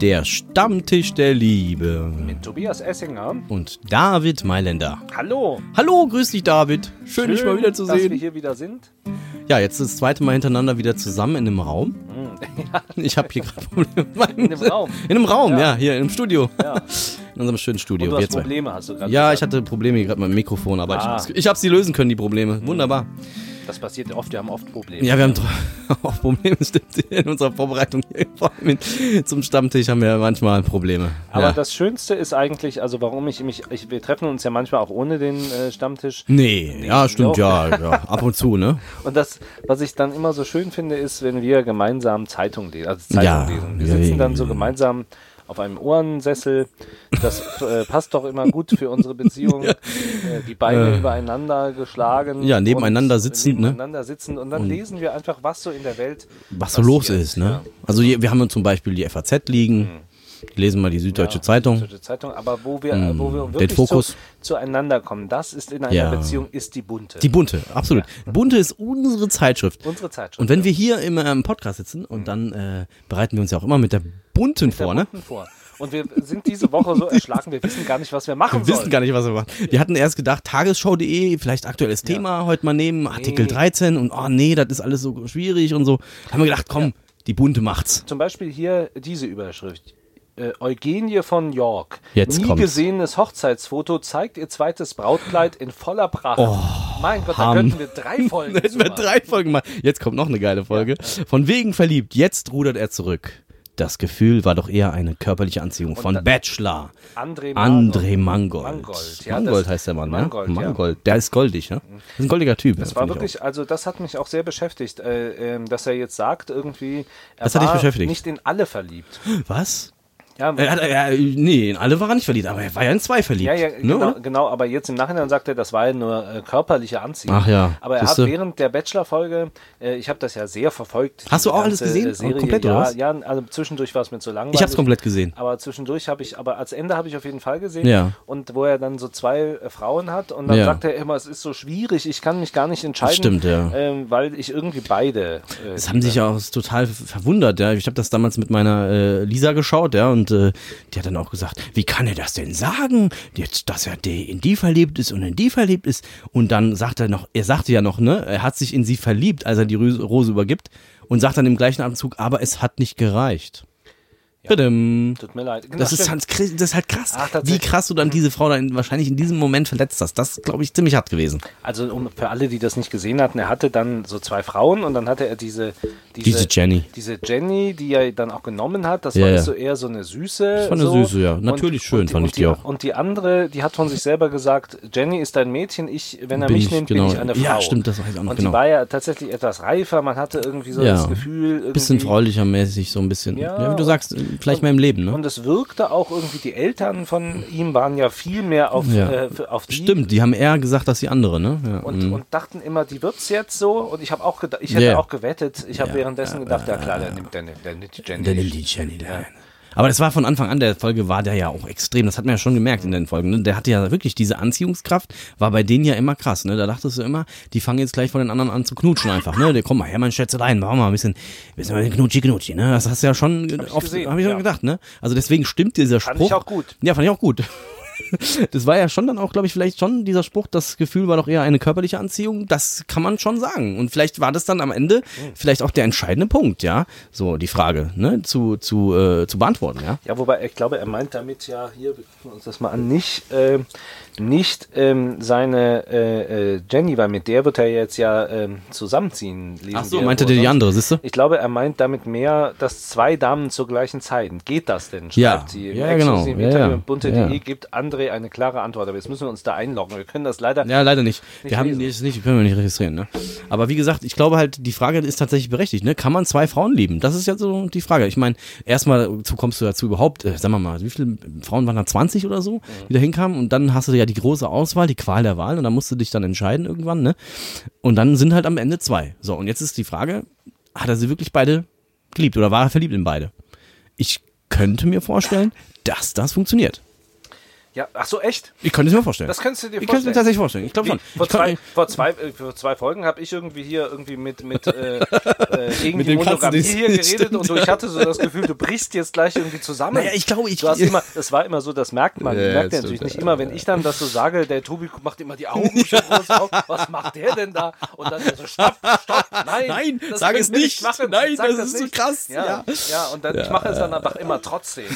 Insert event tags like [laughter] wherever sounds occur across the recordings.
Der Stammtisch der Liebe. Mit Tobias Essinger. Und David Mailänder. Hallo. Hallo, grüß dich, David. Schön, dich mal wieder zu dass wir sehen. hier wieder sind. Ja, jetzt das zweite Mal hintereinander wieder zusammen in einem Raum. [laughs] Ich habe hier gerade Probleme. In einem Raum. In einem Raum, ja, Ja. hier im Studio. Ja. [laughs] In unserem schönen Studio. Und du wir hast. Probleme, hast du gerade Ja, ich gesagt. hatte Probleme hier gerade mit dem Mikrofon, aber Ah. ich, ich habe sie lösen können, die Probleme. Wunderbar. Das passiert oft, wir haben oft Probleme. Ja, wir haben [laughs] auch Probleme, stimmt. In unserer Vorbereitung hier vor allem mit- zum Stammtisch haben wir manchmal Probleme. Aber ja. das Schönste ist eigentlich, also warum ich mich, ich, wir treffen uns ja manchmal auch ohne den äh, Stammtisch. Nee, ja, stimmt, ja, ja. Ab und zu, ne? [laughs] Und das, was ich dann immer so schön finde, ist, wenn wir gemeinsam Zeitung lesen. Also Zeitung Ja, lesen. Wir sitzen dann so gemeinsam auf einem Ohrensessel. Das äh, passt doch immer gut für unsere Beziehung. [laughs] äh, die Beine Äh. übereinander geschlagen. Ja, nebeneinander und sitzend, ne? Nebeneinander sitzend. Und dann lesen wir einfach, was so in der Welt Was so los ist, ne? Ja. Also wir haben zum Beispiel die FAZ liegen, die lesen mal die Süddeutsche Ja, Zeitung. Süddeutsche Zeitung, aber wo wir, Mm, wo wir wirklich. Zu, zueinander kommen, das ist in einer Ja. Beziehung, ist die bunte. Die Bunte, absolut. [laughs] Bunte ist unsere Zeitschrift. unsere Zeitschrift. Und wenn wir hier im Podcast sitzen und dann äh, bereiten wir uns ja auch immer mit der Bunten der vor, ne? bunten vor. Und wir sind diese Woche so [laughs] erschlagen, wir wissen gar nicht, was wir machen Wir wissen sollen. gar nicht, was wir machen. Wir hatten erst gedacht, tagesschau.de, vielleicht aktuelles Thema heute mal nehmen, Artikel 13 und oh nee, das ist alles so schwierig und so. Da haben wir gedacht, komm, die Bunte macht's. Zum Beispiel hier diese Überschrift. Äh, Eugenie von York. Jetzt Nie kommt's. gesehenes Hochzeitsfoto zeigt ihr zweites Brautkleid in voller Pracht. mein Gott, da Ham. könnten wir drei [laughs] Folgen Da hätten wir machen. drei Folgen mal. Jetzt kommt noch eine geile Folge. Von wegen verliebt, jetzt rudert er zurück. Das Gefühl war doch eher eine körperliche Anziehung von dann- Bachelor. André André Mangold. Mangold, ja, Mangold heißt der Mann, Mangold, ne? ja. Mangold. Der ist goldig, ne? Das ist ein goldiger Typ. Das war wirklich, also das hat mich auch sehr beschäftigt, äh, ähm, dass er jetzt sagt, irgendwie, er Das hat dich war beschäftigt? nicht in alle verliebt. Was? Ja, Er hat, er, nee, in alle war er nicht verliebt, aber er war ja in zwei verliebt. Ja, ja, ne, genau, oder? genau, aber jetzt im Nachhinein sagt er, das war ja nur äh, körperliche Anziehung. Ach ja, Aber er siehste. hat während der Bachelor-Folge, äh, ich habe das ja sehr verfolgt. Hast du auch alles gesehen? äh, Serie, Komplett, oder ja, was? Ja, also zwischendurch war es mir zu langweilig. Ich hab's komplett gesehen. Aber zwischendurch habe ich, aber als Ende habe ich auf jeden Fall gesehen. Ja. Und wo er dann so zwei äh, Frauen hat und dann Ja. sagt er immer, es ist so schwierig, ich kann mich gar nicht entscheiden. stimmt, ja. Ähm, weil ich irgendwie beide. Äh, Das haben sich ja auch total verwundert, ja. Ich habe das damals mit meiner äh, Lisa geschaut, ja, und äh, die hat dann auch gesagt, wie kann er das denn sagen, jetzt, dass er in die verliebt ist und in die verliebt ist? Und dann sagt er noch, er sagte ja noch, ne, er hat sich in sie verliebt, als er die Rose, übergibt und sagt dann im gleichen Atemzug, aber es hat nicht gereicht. Badum. Tut mir leid. Genau, Das ist, halt, das ist halt krass, Ach, wie krass du dann diese Frau dann wahrscheinlich in diesem Moment verletzt hast. Das ist, glaube ich, ziemlich hart gewesen. Also um, für alle, die das nicht gesehen hatten, er hatte dann so zwei Frauen und dann hatte er diese Diese Jenny. diese Jenny, die er dann auch genommen hat. Das Ja, war ja. so eher so eine süße. Das war eine so. süße, ja. Natürlich schön, fand ich und die auch. Und die andere, die hat von sich selber gesagt, Jenny ist ein Mädchen, ich, wenn er Bin mich ich, nimmt, genau. bin ich eine Frau. Ja, stimmt, das weiß ich auch noch Und genau. die war ja tatsächlich etwas reifer, man hatte irgendwie so Ja. das Gefühl, irgendwie, Bisschen fraulicher mäßig, so ein bisschen. Ja, Ja, wie du sagst, vielleicht mehr im Leben, ne? Und es wirkte auch irgendwie, die Eltern von ihm waren ja viel mehr auf, Ja. äh, auf die Stimmt, die haben eher gesagt, dass die andere, ne? Ja, und, mhm. und dachten immer, die wird's jetzt so. Und ich habe auch gedacht, ich hätte Ja. auch gewettet. Ich habe Ja, währenddessen ja, gedacht, ja klar, der nimmt, der nimmt, der nimmt die Jenny. Der nimmt die Jenny da rein. Aber das war von Anfang an, der Folge war der ja auch extrem. Das hat man ja schon gemerkt in den Folgen. Ne? Der hatte ja wirklich diese Anziehungskraft, war bei denen ja immer krass. Ne? Da dachtest du immer, die fangen jetzt gleich von den anderen an zu knutschen einfach. Ne? Der, komm mal her, mein Schätzelein, machen wir mal ein bisschen, bisschen mal knutschi knutschi. Ne? Das hast du ja schon ich oft, habe ich schon ja. gedacht. Ne? Also deswegen stimmt dieser Spruch. Fand ich auch gut. Ja, fand ich auch gut. [laughs] Das war ja schon dann auch, glaube ich, vielleicht schon dieser Spruch, das Gefühl war doch eher eine körperliche Anziehung. Das kann man schon sagen. Und vielleicht war das dann am Ende vielleicht auch der entscheidende Punkt, ja. So die Frage, ne, zu, zu, äh, zu beantworten, ja. Ja, wobei ich glaube, er meint damit ja, hier, wir gucken uns das mal an, nicht, ähm, nicht ähm, seine äh, äh, Jenny, weil mit der wird er jetzt ja ähm, zusammenziehen. lesen Ach so, meinte der die andere, siehst du? Ich glaube, er meint damit mehr, dass zwei Damen zur gleichen Zeit. Geht das denn? Schreibt Ja. sie im Ja, genau. exklusiven Ja, Interview ja. mit bunte.de Ja. gibt André eine klare Antwort. Aber jetzt müssen wir uns da einloggen. Wir können das leider. Ja, leider nicht. Nicht wir haben lesen. ist nicht, können wir nicht registrieren, ne? Aber wie gesagt, ich glaube halt, die Frage ist tatsächlich berechtigt, ne? Kann man zwei Frauen lieben? Das ist ja so die Frage. Ich meine, erstmal kommst du dazu überhaupt, äh, sagen wir mal, wie viele Frauen waren da 20 oder so, die da hinkamen und dann hast du ja die große Auswahl, die Qual der Wahl und dann musst du dich dann entscheiden irgendwann, ne? Und dann sind halt am Ende zwei. So, und jetzt ist die Frage, hat er sie wirklich beide geliebt oder war er verliebt in beide? Ich könnte mir vorstellen, dass das funktioniert. Ja, ach so, echt? Ich könnte es mir vorstellen. Das könntest du dir ich könnte es mir vorstellen? tatsächlich vorstellen. Ich glaube schon. vor, Ich zwei, vor, zwei, äh, vor zwei Folgen habe ich irgendwie hier irgendwie mit, mit, äh, [laughs] äh, gegen Mit die dem Monogamie hier [laughs] geredet Stimmt. und du, ich hatte so das Gefühl, du brichst jetzt gleich irgendwie zusammen. Naja, ich glaube, ich- Du hast [laughs] immer, das war immer so, das merkt man, Ja, merkt das ihr natürlich stimmt, nicht ja, immer, wenn ich dann das so sage, der Tobi macht immer die Augen schon groß auf, was macht der denn da? Und dann so, stopp, stopp, nein, Nein, das sag es nicht. Nein, sag das ist so krass, Ja, ja. ja. und dann, ich mache es dann einfach immer trotzdem,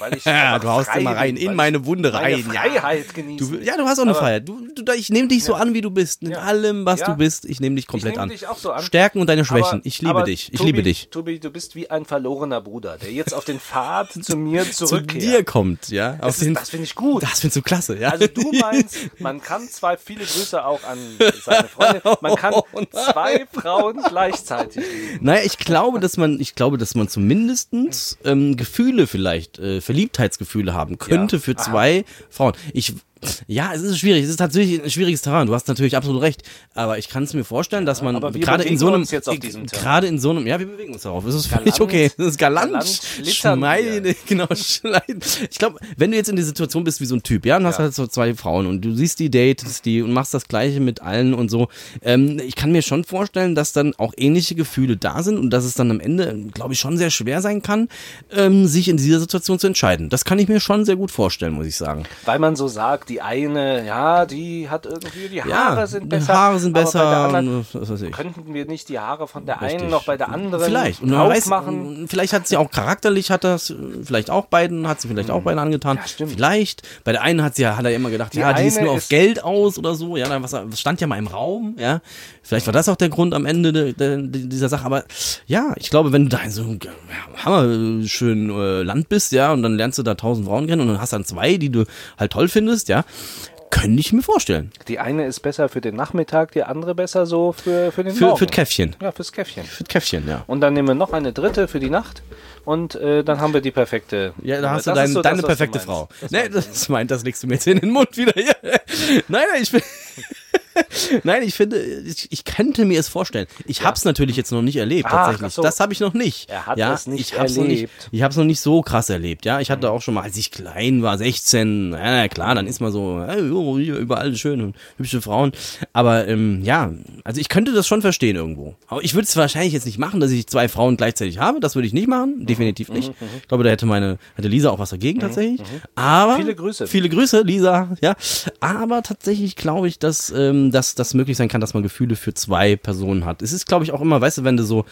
weil ich Ja, du haust immer rein, in meine Wunde rein. ja. Freiheit genießen. Du, ja, du hast auch eine Aber- Freiheit. Du, du, ich nehme dich so an, wie du bist. In Ja. allem, was Ja. du bist. Ich nehme dich komplett ich nehme an. dich auch so an. Stärken und deine Schwächen. Aber- ich liebe dich. Ich Tobi, liebe dich. Tobi, du bist wie ein verlorener Bruder, der jetzt auf den Pfad [laughs] zu mir Zu zurückkehrt. dir kommt, ja. Auf das das finde ich gut. das findest du klasse, ja. Also du [laughs] meinst, man kann zwei, viele Grüße auch an seine Freundin, man kann Oh [laughs] zwei Frauen gleichzeitig lieben. Naja, ich glaube, dass man, ich glaube, dass man zumindestens ähm, Gefühle vielleicht, äh, Verliebtheitsgefühle haben könnte Ja. für zwei Frauen. Ich, ja, es ist schwierig. Es ist tatsächlich ein schwieriges Terrain. Du hast natürlich absolut recht. Aber ich kann es mir vorstellen, dass man gerade in so einem, gerade in so einem, ja, wir bewegen uns darauf. Es ist völlig Galant- okay. Das ist galant, galant wir. [laughs] genau, schleiden. Ich glaube, wenn du jetzt in der Situation bist wie so ein Typ, ja, und hast Ja. halt so zwei Frauen und du siehst die, datest die und machst das Gleiche mit allen und so. Ähm, ich kann mir schon vorstellen, dass dann auch ähnliche Gefühle da sind und dass es dann am Ende, glaube ich, schon sehr schwer sein kann, ähm, sich in dieser Situation zu entscheiden. Das kann ich mir schon sehr gut vorstellen, muss ich sagen. Weil man so sagt, die eine, ja, die hat irgendwie, die Haare ja, sind die besser. Haare sind besser. Anderen, könnten wir nicht die Haare von der Richtig. einen noch bei der anderen Vielleicht. Und man weiß, machen? vielleicht hat sie auch charakterlich, hat das vielleicht auch beiden, hat sie vielleicht auch beiden angetan. Ja, stimmt. Vielleicht. Bei der einen hat sie ja, hat er immer gedacht, Die ja, die ist nur auf ist- Geld aus oder so. Ja, dann was, was stand ja mal im Raum, ja. Vielleicht war das auch der Grund am Ende de, de, de, dieser Sache. Aber ja, ich glaube, wenn du da in so einem hammerschönen äh, Land bist, ja, und dann lernst du da tausend Frauen kennen und dann hast dann zwei, die du halt toll findest, ja, könnte ich mir vorstellen. Die eine ist besser für den Nachmittag, die andere besser so für, für den Für, Morgen. für das Käffchen. Ja, fürs Käffchen. Für das Käffchen, ja. Und dann nehmen wir noch eine dritte für die Nacht und äh, dann haben wir die perfekte. Ja, da hast du dein, so deine das, du perfekte meinst. Frau. Das nee, du. das meint, das legst du mir jetzt in den Mund wieder. Ja. [laughs] Nein, nein, ich bin. [laughs] Nein, ich finde, ich, ich könnte mir es vorstellen. Ich hab's natürlich jetzt noch nicht erlebt, Ach, tatsächlich. so. Das habe ich noch nicht. Er hat ja, es nicht ich hab's Noch nicht, erlebt. ich hab's noch nicht so krass erlebt. Ja, ich hatte auch schon mal, als ich klein war, 16, ja, klar, dann ist man so, überall schöne und hübsche Frauen. Aber ähm, ja, also ich könnte das schon verstehen irgendwo. Aber ich würde es wahrscheinlich jetzt nicht machen, dass ich zwei Frauen gleichzeitig habe. Das würde ich nicht machen, Mhm. definitiv nicht. Ich glaube, da hätte meine, hätte Lisa auch was dagegen tatsächlich. Aber Viele Grüße. Viele Grüße, Lisa. Ja, aber tatsächlich glaube ich, dass ähm, dass das möglich sein kann, dass man Gefühle für zwei Personen hat. Es ist, glaube ich, auch immer, weißt du, wenn du so,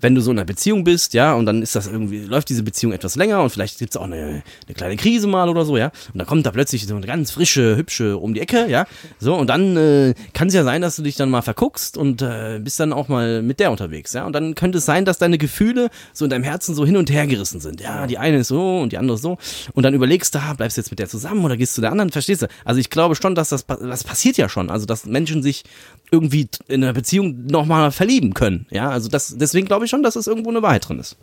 wenn du so in einer Beziehung bist, ja, und dann ist das irgendwie läuft diese Beziehung etwas länger und vielleicht gibt's auch eine, eine kleine Krise mal oder so, ja, und dann kommt da plötzlich so eine ganz frische, hübsche um die Ecke, ja, so und dann äh, kann es ja sein, dass du dich dann mal verguckst und äh, bist dann auch mal mit der unterwegs, ja, und dann könnte es sein, dass deine Gefühle so in deinem Herzen so hin und her gerissen sind, ja, die eine ist so und die andere so. Und dann überlegst du, ah, bleibst du jetzt mit der zusammen oder gehst du der anderen, verstehst du? Also ich glaube schon, dass das, das passiert ja schon, also dass Menschen sich irgendwie in einer Beziehung nochmal verlieben können, ja, also das, deswegen glaube ich schon, dass es irgendwo eine Wahrheit drin ist.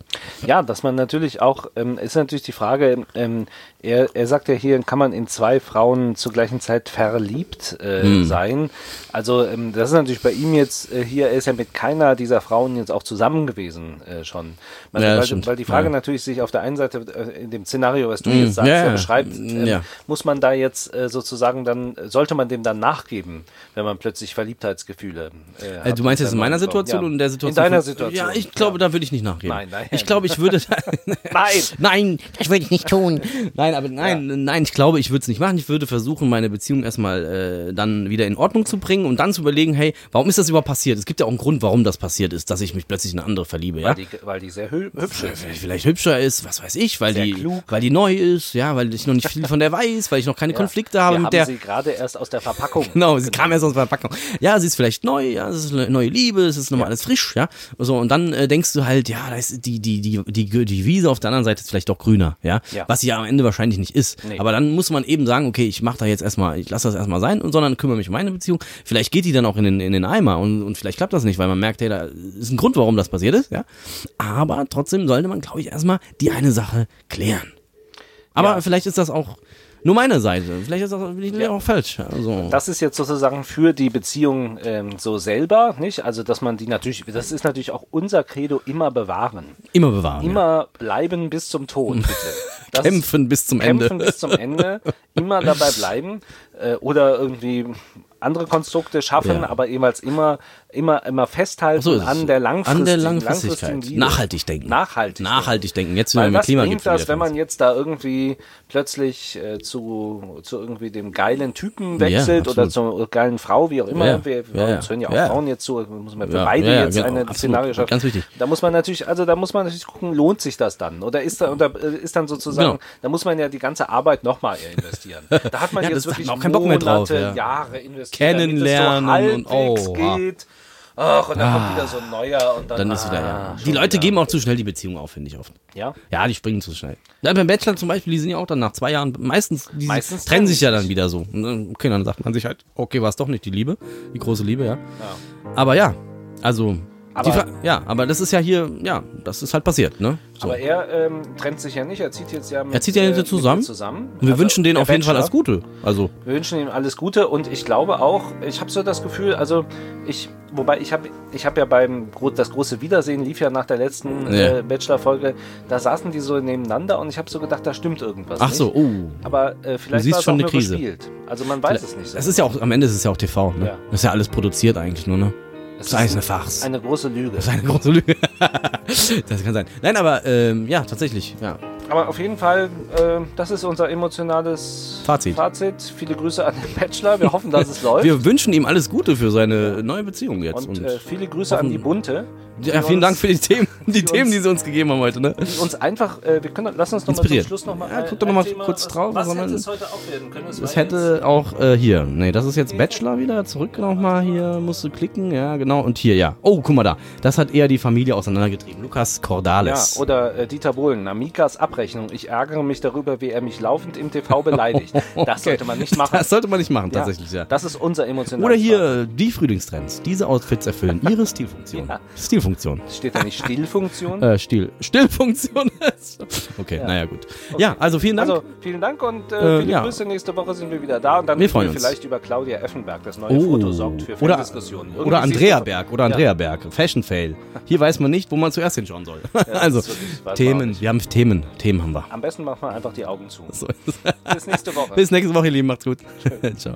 Ja, dass man natürlich auch, ähm, ist natürlich die Frage, ähm, er, er sagt ja hier, kann man in zwei Frauen zur gleichen Zeit verliebt äh, Hm. sein. Also ähm, das ist natürlich bei ihm jetzt äh, hier, er ist ja mit keiner dieser Frauen jetzt auch zusammen gewesen äh, schon. Man, Ja, weil, weil die Frage Ja. natürlich sich auf der einen Seite äh, in dem Szenario, was du Mm, jetzt sagst, ja, beschreibst, ähm, muss man da jetzt äh, sozusagen dann, sollte man dem dann nachgeben, wenn man plötzlich Verliebtheitsgefühle äh, hat du meinst jetzt in meiner? Situation Ja. und in der Situation? In deiner von- Situation. Ja, ich glaube, da würde ich nicht nachgeben. Nein, nein. Ich glaube, ich würde. [laughs] Nein! [laughs] nein, das würde ich nicht tun. Nein, aber nein, nein, ich glaube, ich würde es nicht machen. Ich würde versuchen, meine Beziehung erstmal äh, dann wieder in Ordnung zu bringen und dann zu überlegen, hey, warum ist das überhaupt passiert? Es gibt ja auch einen Grund, warum das passiert ist, dass ich mich plötzlich in eine andere verliebe, ja? Weil, die, weil die sehr hü hübsch ist. Vielleicht, vielleicht hübscher ist, was weiß ich, weil Sehr die, klug. weil die neu ist, ja, weil ich noch nicht viel von der weiß, weil ich noch keine Konflikte habe Wir mit haben der. sie gerade erst aus der Verpackung. [laughs] Genau, sie kam erst aus der Verpackung. Ja, sie ist vielleicht neu, ja, es ist eine neue Liebe, es ist nochmal alles frisch, ja. So, und dann äh, denkst du halt, ja, da ist die, die, die, die, die Wiese auf der anderen Seite ist vielleicht doch grüner, ja. Ja. Was sie ja am Ende wahrscheinlich nicht ist. Nee. Aber dann muss man eben sagen, okay, ich mach da jetzt erstmal, ich lasse das erstmal sein und sondern kümmere mich um meine Beziehung. Vielleicht geht die dann auch in den, in den Eimer und, und vielleicht klappt das nicht, weil man merkt, hey, da ist ein Grund, warum das passiert ist, ja. Aber trotzdem sollte man, glaube ich, erstmal die eine Sache klären. Aber Ja. vielleicht ist das auch nur meine Seite. Vielleicht ist das auch, bin ich auch falsch. Also. Das ist jetzt sozusagen für die Beziehung ähm, so selber, nicht? Also, dass man die natürlich, das ist natürlich auch unser Credo, immer bewahren. Immer bewahren. ja. Immer bleiben bis zum Tod, bitte. [laughs] Das Kämpfen bis zum Ende. Kämpfen bis zum Ende, immer dabei bleiben äh, oder irgendwie andere Konstrukte schaffen, Ja. aber jeweils immer, immer, immer festhalten So an der langfristigen, An der Langfristigkeit. Nachhaltig denken. Nachhaltig. Nachhaltig denken. Jetzt wieder Weil mit was bringt das, wenn man jetzt da irgendwie plötzlich äh, zu, zu irgendwie dem geilen Typen wechselt oder absolut. zur geilen Frau, wie auch immer. Ja, Wir, ja, ja. hören ja auch Ja. Frauen jetzt zu, muss man für Ja, beide ja, ja, jetzt genau, eine absolut. Szenario schaffen. Ganz wichtig. Da muss man natürlich, also da muss man natürlich gucken, lohnt sich das dann? Oder ist da, oder äh, ist dann sozusagen, Genau. da muss man ja die ganze Arbeit nochmal investieren. Da hat man [laughs] Ja, jetzt wirklich auch keinen Bock mehr drauf, Monate, ja. Jahre investiert, Kennenlernen und- so halbwegs oh, geht. Ach, und dann kommt wieder so ein neuer und dann, Dann ist wieder, ah, ja. Die Leute wieder. geben auch zu schnell die Beziehung auf, finde ich oft. Ja. Ja, die springen zu schnell. Ja, beim Bachelor zum Beispiel, die sind ja auch dann nach zwei Jahren, meistens, die Meistens trennen sich ja dann wieder so. Okay, dann sagt man sich halt, okay, war es doch nicht die Liebe, die große Liebe, ja. Aber ja, also, Aber- ja, aber das ist ja hier, ja, das ist halt passiert, ne? So. Aber er ähm, trennt sich ja nicht, er zieht jetzt ja mit, Er zieht ja jetzt äh, zusammen. zusammen. Und wir Also, wünschen denen auf jeden Fall alles Gute. Also, Wir wünschen ihm alles Gute und ich glaube auch, ich habe so das Gefühl, also ich, wobei ich habe ich hab ja beim das große Wiedersehen lief ja nach der letzten Ja. äh, Bachelor-Folge, da saßen die so nebeneinander und ich habe so gedacht, da stimmt irgendwas ach so, oh. Aber äh, vielleicht siehst war es schon auch eine Krise. gespielt. Also man weiß es nicht. Das ist ja auch, am Ende ist es ja auch TV, ne? Ja. Das ist ja alles produziert eigentlich nur, ne? Das ist eine Farce. eine große Lüge. Das ist eine große Lüge. [laughs] das kann sein. Nein, aber ähm, ja, tatsächlich, ja. Aber auf jeden Fall, äh, das ist unser emotionales Fazit. Fazit. Viele Grüße an den Bachelor. Wir hoffen, dass es [laughs] läuft. Wir wünschen ihm alles Gute für seine neue Beziehung jetzt. und Und, äh, viele Grüße an die Bunte. Ja, vielen Dank für die Themen, [laughs] die Themen, die sie uns gegeben haben heute, ne? die uns einfach, äh, wir können, lass uns noch mal zum. Schluss noch mal Ja, ein- guck doch ein noch mal Thema, kurz drauf, Was hätte es heute auch werden können? War hätte auch äh, hier, nee, das ist jetzt Bachelor wieder, zurück nochmal hier, musst du klicken, ja genau, und hier, ja. Oh, guck mal da, das hat eher die Familie auseinandergetrieben. Lukas Cordales. ja, oder äh, Dieter Bohlen, Amikas Abrechnung. Ich ärgere mich darüber, wie er mich laufend im TV [laughs] beleidigt. Das sollte man nicht machen. das sollte man nicht machen, Ja, tatsächlich, ja. Das ist unser emotionales Oder hier, äh, die Frühlingstrends. Diese Outfits erfüllen ihre [laughs] Stilfunktion. Ja. Stilfunktion. Fazit. Steht da nicht Stillfunktion? [laughs] Äh, Stil. Stillfunktion. [laughs] okay, Ja. naja, gut. Ja, also vielen Dank. Also, vielen Dank und äh, Äh, viele ja. Grüße. Nächste Woche sind wir wieder da und dann Wir reden freuen wir uns. vielleicht über Claudia Effenberg. Das neue Oh. Foto sorgt für Oder, Diskussionen. oder Andrea Berg. Oder Andrea Berg. Fashion Fail. Hier weiß man nicht, wo man zuerst hinschauen soll. [laughs] also, wirklich- Themen. Wir haben Themen. Themen haben wir. Am besten macht man einfach die Augen zu. So. Bis nächste Woche. Bis nächste Woche, ihr Lieben. Macht's gut. Ciao.